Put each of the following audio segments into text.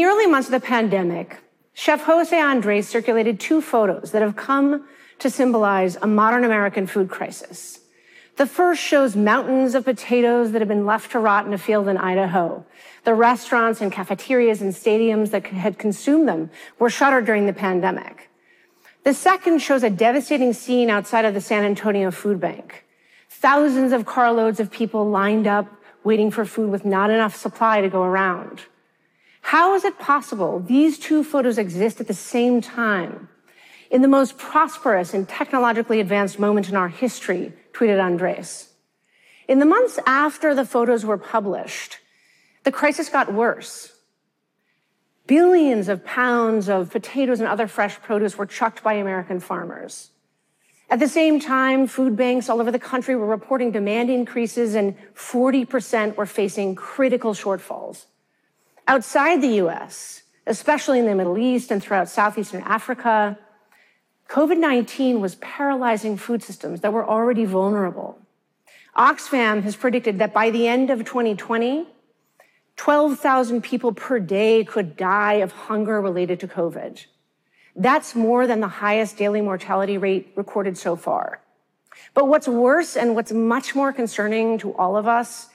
the early months of the pandemic, Chef Jose Andres circulated two photos that have come to symbolize a modern American food crisis. The first shows mountains of potatoes that have been left to rot in a field in Idaho. The restaurants and cafeterias and stadiums that had consumed them were shuttered during the pandemic. The second shows a devastating scene outside of the San Antonio Food Bank. Thousands of carloads of people lined up waiting for food with not enough supply to go around. How is it possible these two photos exist at the same time? In the most prosperous and technologically advanced moment in our history, tweeted Andres. In the months after the photos were published, the crisis got worse. Billions of pounds of potatoes and other fresh produce were chucked by American farmers. At the same time, food banks all over the country were reporting demand increases and 40% were facing critical shortfalls. Outside the US, especially in the Middle East and throughout Southeastern Africa, COVID 19 was paralyzing food systems that were already vulnerable. Oxfam has predicted that by the end of 2020, 12,000 people per day could die of hunger related to COVID. That's more than the highest daily mortality rate recorded so far. But what's worse and what's much more concerning to all of us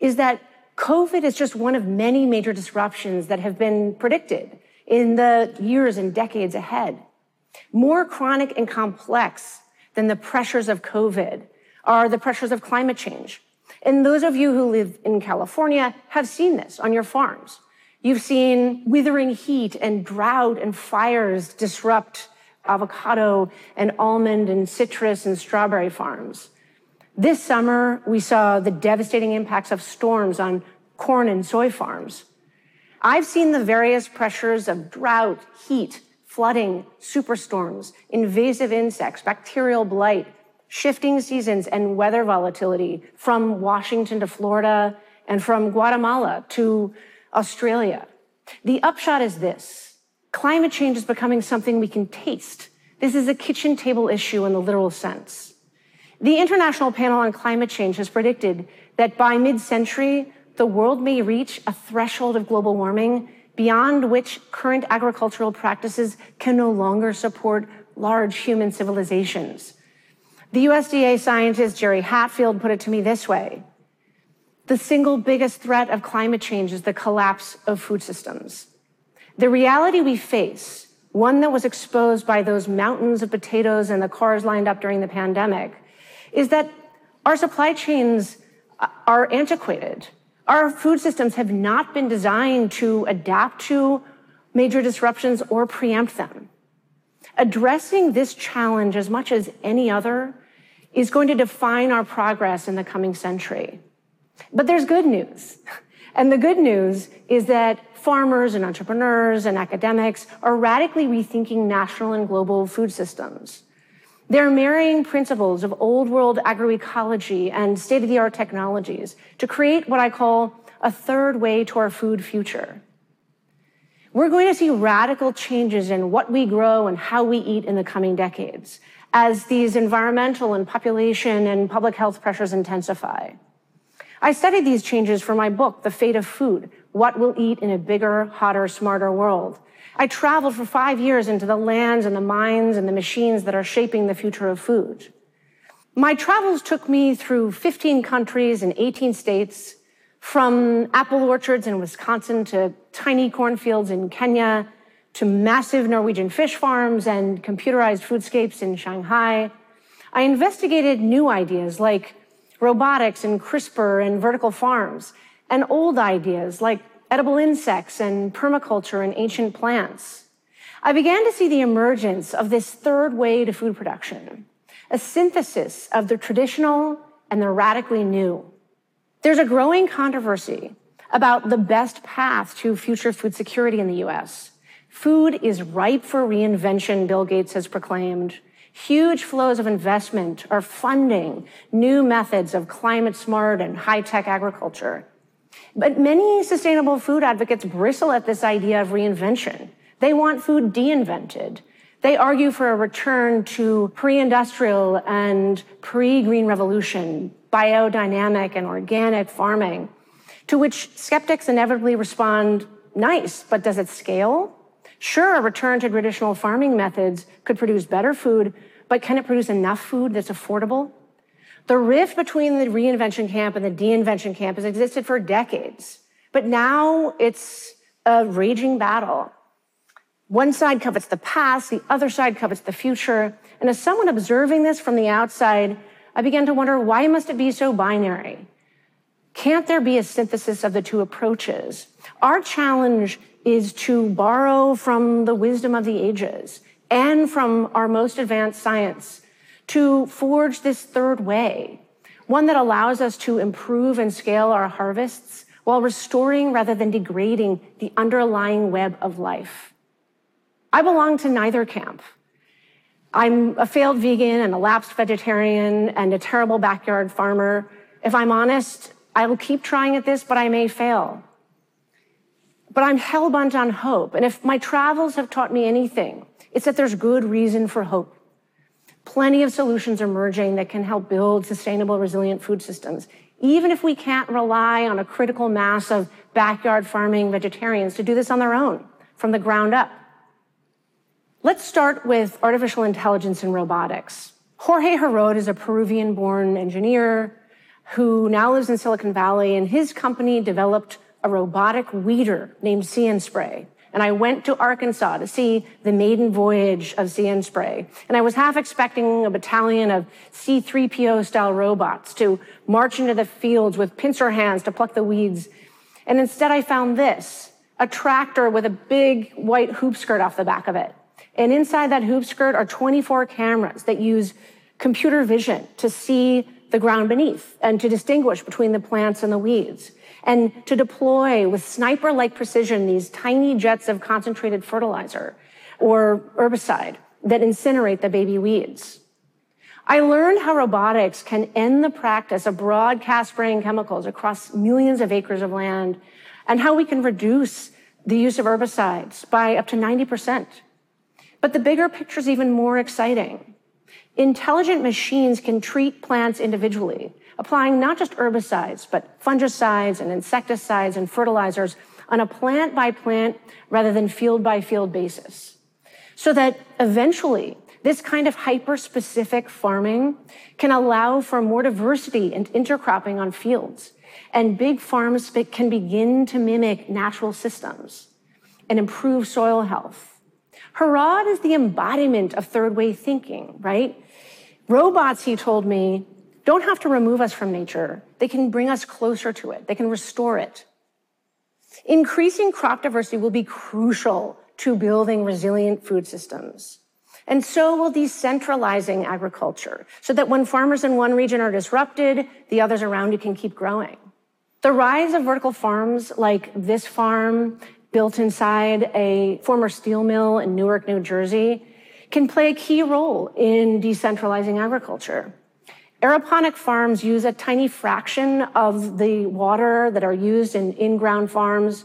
is that COVID is just one of many major disruptions that have been predicted in the years and decades ahead. More chronic and complex than the pressures of COVID are the pressures of climate change. And those of you who live in California have seen this on your farms. You've seen withering heat and drought and fires disrupt avocado and almond and citrus and strawberry farms. This summer, we saw the devastating impacts of storms on corn and soy farms. I've seen the various pressures of drought, heat, flooding, superstorms, invasive insects, bacterial blight, shifting seasons, and weather volatility from Washington to Florida and from Guatemala to Australia. The upshot is this. Climate change is becoming something we can taste. This is a kitchen table issue in the literal sense. The International Panel on Climate Change has predicted that by mid-century, the world may reach a threshold of global warming beyond which current agricultural practices can no longer support large human civilizations. The USDA scientist Jerry Hatfield put it to me this way. The single biggest threat of climate change is the collapse of food systems. The reality we face, one that was exposed by those mountains of potatoes and the cars lined up during the pandemic, is that our supply chains are antiquated. Our food systems have not been designed to adapt to major disruptions or preempt them. Addressing this challenge as much as any other is going to define our progress in the coming century. But there's good news. And the good news is that farmers and entrepreneurs and academics are radically rethinking national and global food systems. They're marrying principles of old world agroecology and state of the art technologies to create what I call a third way to our food future. We're going to see radical changes in what we grow and how we eat in the coming decades as these environmental and population and public health pressures intensify. I studied these changes for my book, The Fate of Food, What We'll Eat in a Bigger, Hotter, Smarter World. I traveled for five years into the lands and the mines and the machines that are shaping the future of food. My travels took me through 15 countries and 18 states, from apple orchards in Wisconsin to tiny cornfields in Kenya to massive Norwegian fish farms and computerized foodscapes in Shanghai. I investigated new ideas like robotics and CRISPR and vertical farms, and old ideas like edible insects and permaculture and ancient plants. I began to see the emergence of this third way to food production, a synthesis of the traditional and the radically new. There's a growing controversy about the best path to future food security in the US. Food is ripe for reinvention, Bill Gates has proclaimed. Huge flows of investment are funding new methods of climate smart and high tech agriculture. But many sustainable food advocates bristle at this idea of reinvention. They want food de-invented. They argue for a return to pre-industrial and pre-green revolution, biodynamic and organic farming, to which skeptics inevitably respond, nice, but does it scale? Sure, a return to traditional farming methods could produce better food, but can it produce enough food that's affordable? The rift between the reinvention camp and the de-invention camp has existed for decades, but now it's a raging battle. One side covets the past, the other side covets the future. And as someone observing this from the outside, I began to wonder why must it be so binary? Can't there be a synthesis of the two approaches? Our challenge is to borrow from the wisdom of the ages and from our most advanced science to forge this third way, one that allows us to improve and scale our harvests while restoring rather than degrading the underlying web of life. I belong to neither camp. I'm a failed vegan and a lapsed vegetarian and a terrible backyard farmer. If I'm honest, I will keep trying at this, but I may fail. But I'm hell bent on hope. And if my travels have taught me anything, it's that there's good reason for hope. Plenty of solutions emerging that can help build sustainable, resilient food systems, even if we can't rely on a critical mass of backyard farming vegetarians to do this on their own from the ground up. Let's start with artificial intelligence and robotics. Jorge Heraud is a Peruvian born engineer who now lives in Silicon Valley, and his company developed a robotic weeder named and Spray. And I went to Arkansas to see the maiden voyage of and Spray. And I was half expecting a battalion of C3PO style robots to march into the fields with pincer hands to pluck the weeds. And instead I found this, a tractor with a big white hoop skirt off the back of it. And inside that hoop skirt are 24 cameras that use computer vision to see the ground beneath and to distinguish between the plants and the weeds and to deploy with sniper like precision these tiny jets of concentrated fertilizer or herbicide that incinerate the baby weeds. I learned how robotics can end the practice of broadcast spraying chemicals across millions of acres of land and how we can reduce the use of herbicides by up to 90%. But the bigger picture is even more exciting. Intelligent machines can treat plants individually, applying not just herbicides, but fungicides and insecticides and fertilizers on a plant by plant rather than field by field basis. So that eventually this kind of hyper specific farming can allow for more diversity and intercropping on fields. And big farms can begin to mimic natural systems and improve soil health Heraud is the embodiment of third way thinking, right? Robots, he told me, don't have to remove us from nature. They can bring us closer to it. They can restore it. Increasing crop diversity will be crucial to building resilient food systems. And so will decentralizing agriculture so that when farmers in one region are disrupted, the others around you can keep growing. The rise of vertical farms like this farm built inside a former steel mill in Newark, New Jersey, can play a key role in decentralizing agriculture. Aeroponic farms use a tiny fraction of the water that are used in in-ground farms,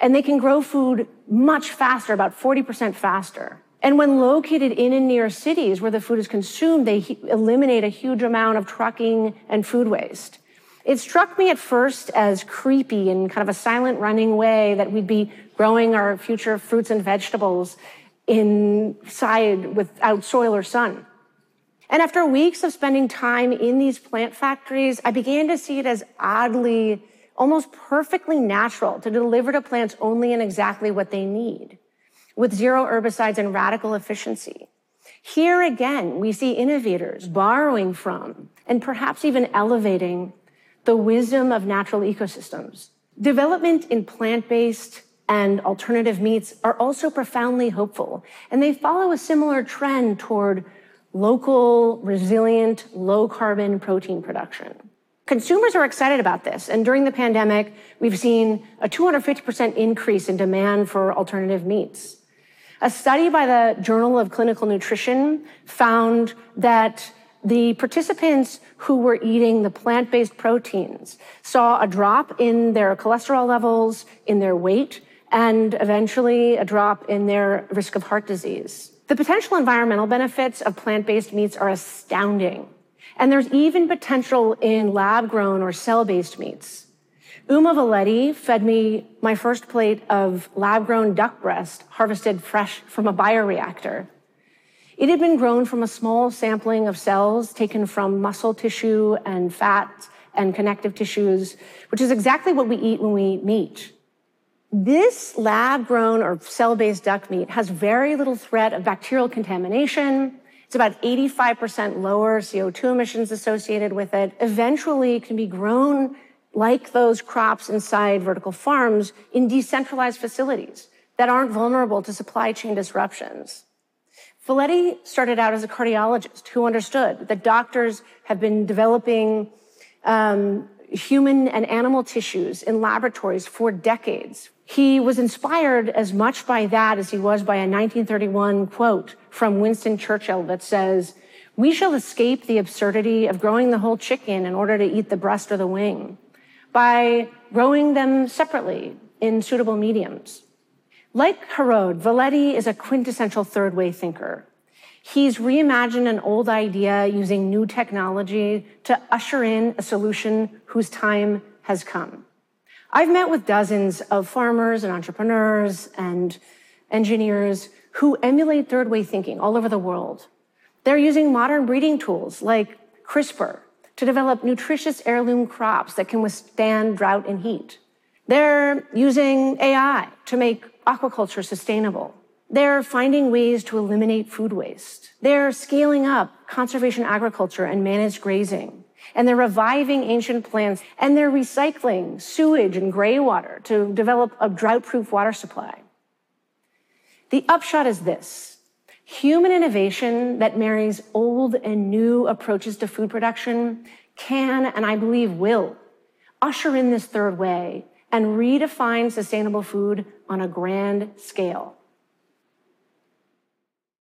and they can grow food much faster, about 40% faster. And when located in and near cities where the food is consumed, they eliminate a huge amount of trucking and food waste. It struck me at first as creepy in kind of a silent running way that we'd be growing our future fruits and vegetables inside without soil or sun. And after weeks of spending time in these plant factories, I began to see it as oddly, almost perfectly natural to deliver to plants only and exactly what they need, with zero herbicides and radical efficiency. Here again, we see innovators borrowing from and perhaps even elevating the wisdom of natural ecosystems. Development in plant-based and alternative meats are also profoundly hopeful, and they follow a similar trend toward local, resilient, low carbon protein production. Consumers are excited about this, and during the pandemic, we've seen a 250% increase in demand for alternative meats. A study by the Journal of Clinical Nutrition found that the participants who were eating the plant-based proteins saw a drop in their cholesterol levels, in their weight, and eventually a drop in their risk of heart disease. The potential environmental benefits of plant-based meats are astounding. And there's even potential in lab-grown or cell-based meats. Uma Valeti fed me my first plate of lab grown duck breast harvested fresh from a bioreactor. It had been grown from a small sampling of cells taken from muscle tissue and fat and connective tissues, which is exactly what we eat when we eat meat. This lab grown or cell based duck meat has very little threat of bacterial contamination. It's about 85% lower CO2 emissions associated with it. Eventually, it can be grown like those crops inside vertical farms in decentralized facilities that aren't vulnerable to supply chain disruptions. Valeti started out as a cardiologist who understood that doctors have been developing um, human and animal tissues in laboratories for decades. He was inspired as much by that as he was by a 1931 quote from Winston Churchill that says, We shall escape the absurdity of growing the whole chicken in order to eat the breast or the wing by growing them separately in suitable mediums. Like Heraud, Valeti is a quintessential third way thinker. He's reimagined an old idea using new technology to usher in a solution whose time has come. I've met with dozens of farmers and entrepreneurs and engineers who emulate third way thinking all over the world. They're using modern breeding tools like CRISPR to develop nutritious heirloom crops that can withstand drought and heat. They're using AI to make aquaculture sustainable. They're finding ways to eliminate food waste. They're scaling up conservation agriculture and managed grazing. And they're reviving ancient plants and they're recycling sewage and gray water to develop a drought proof water supply. The upshot is this human innovation that marries old and new approaches to food production can, and I believe will, usher in this third way and redefine sustainable food on a grand scale.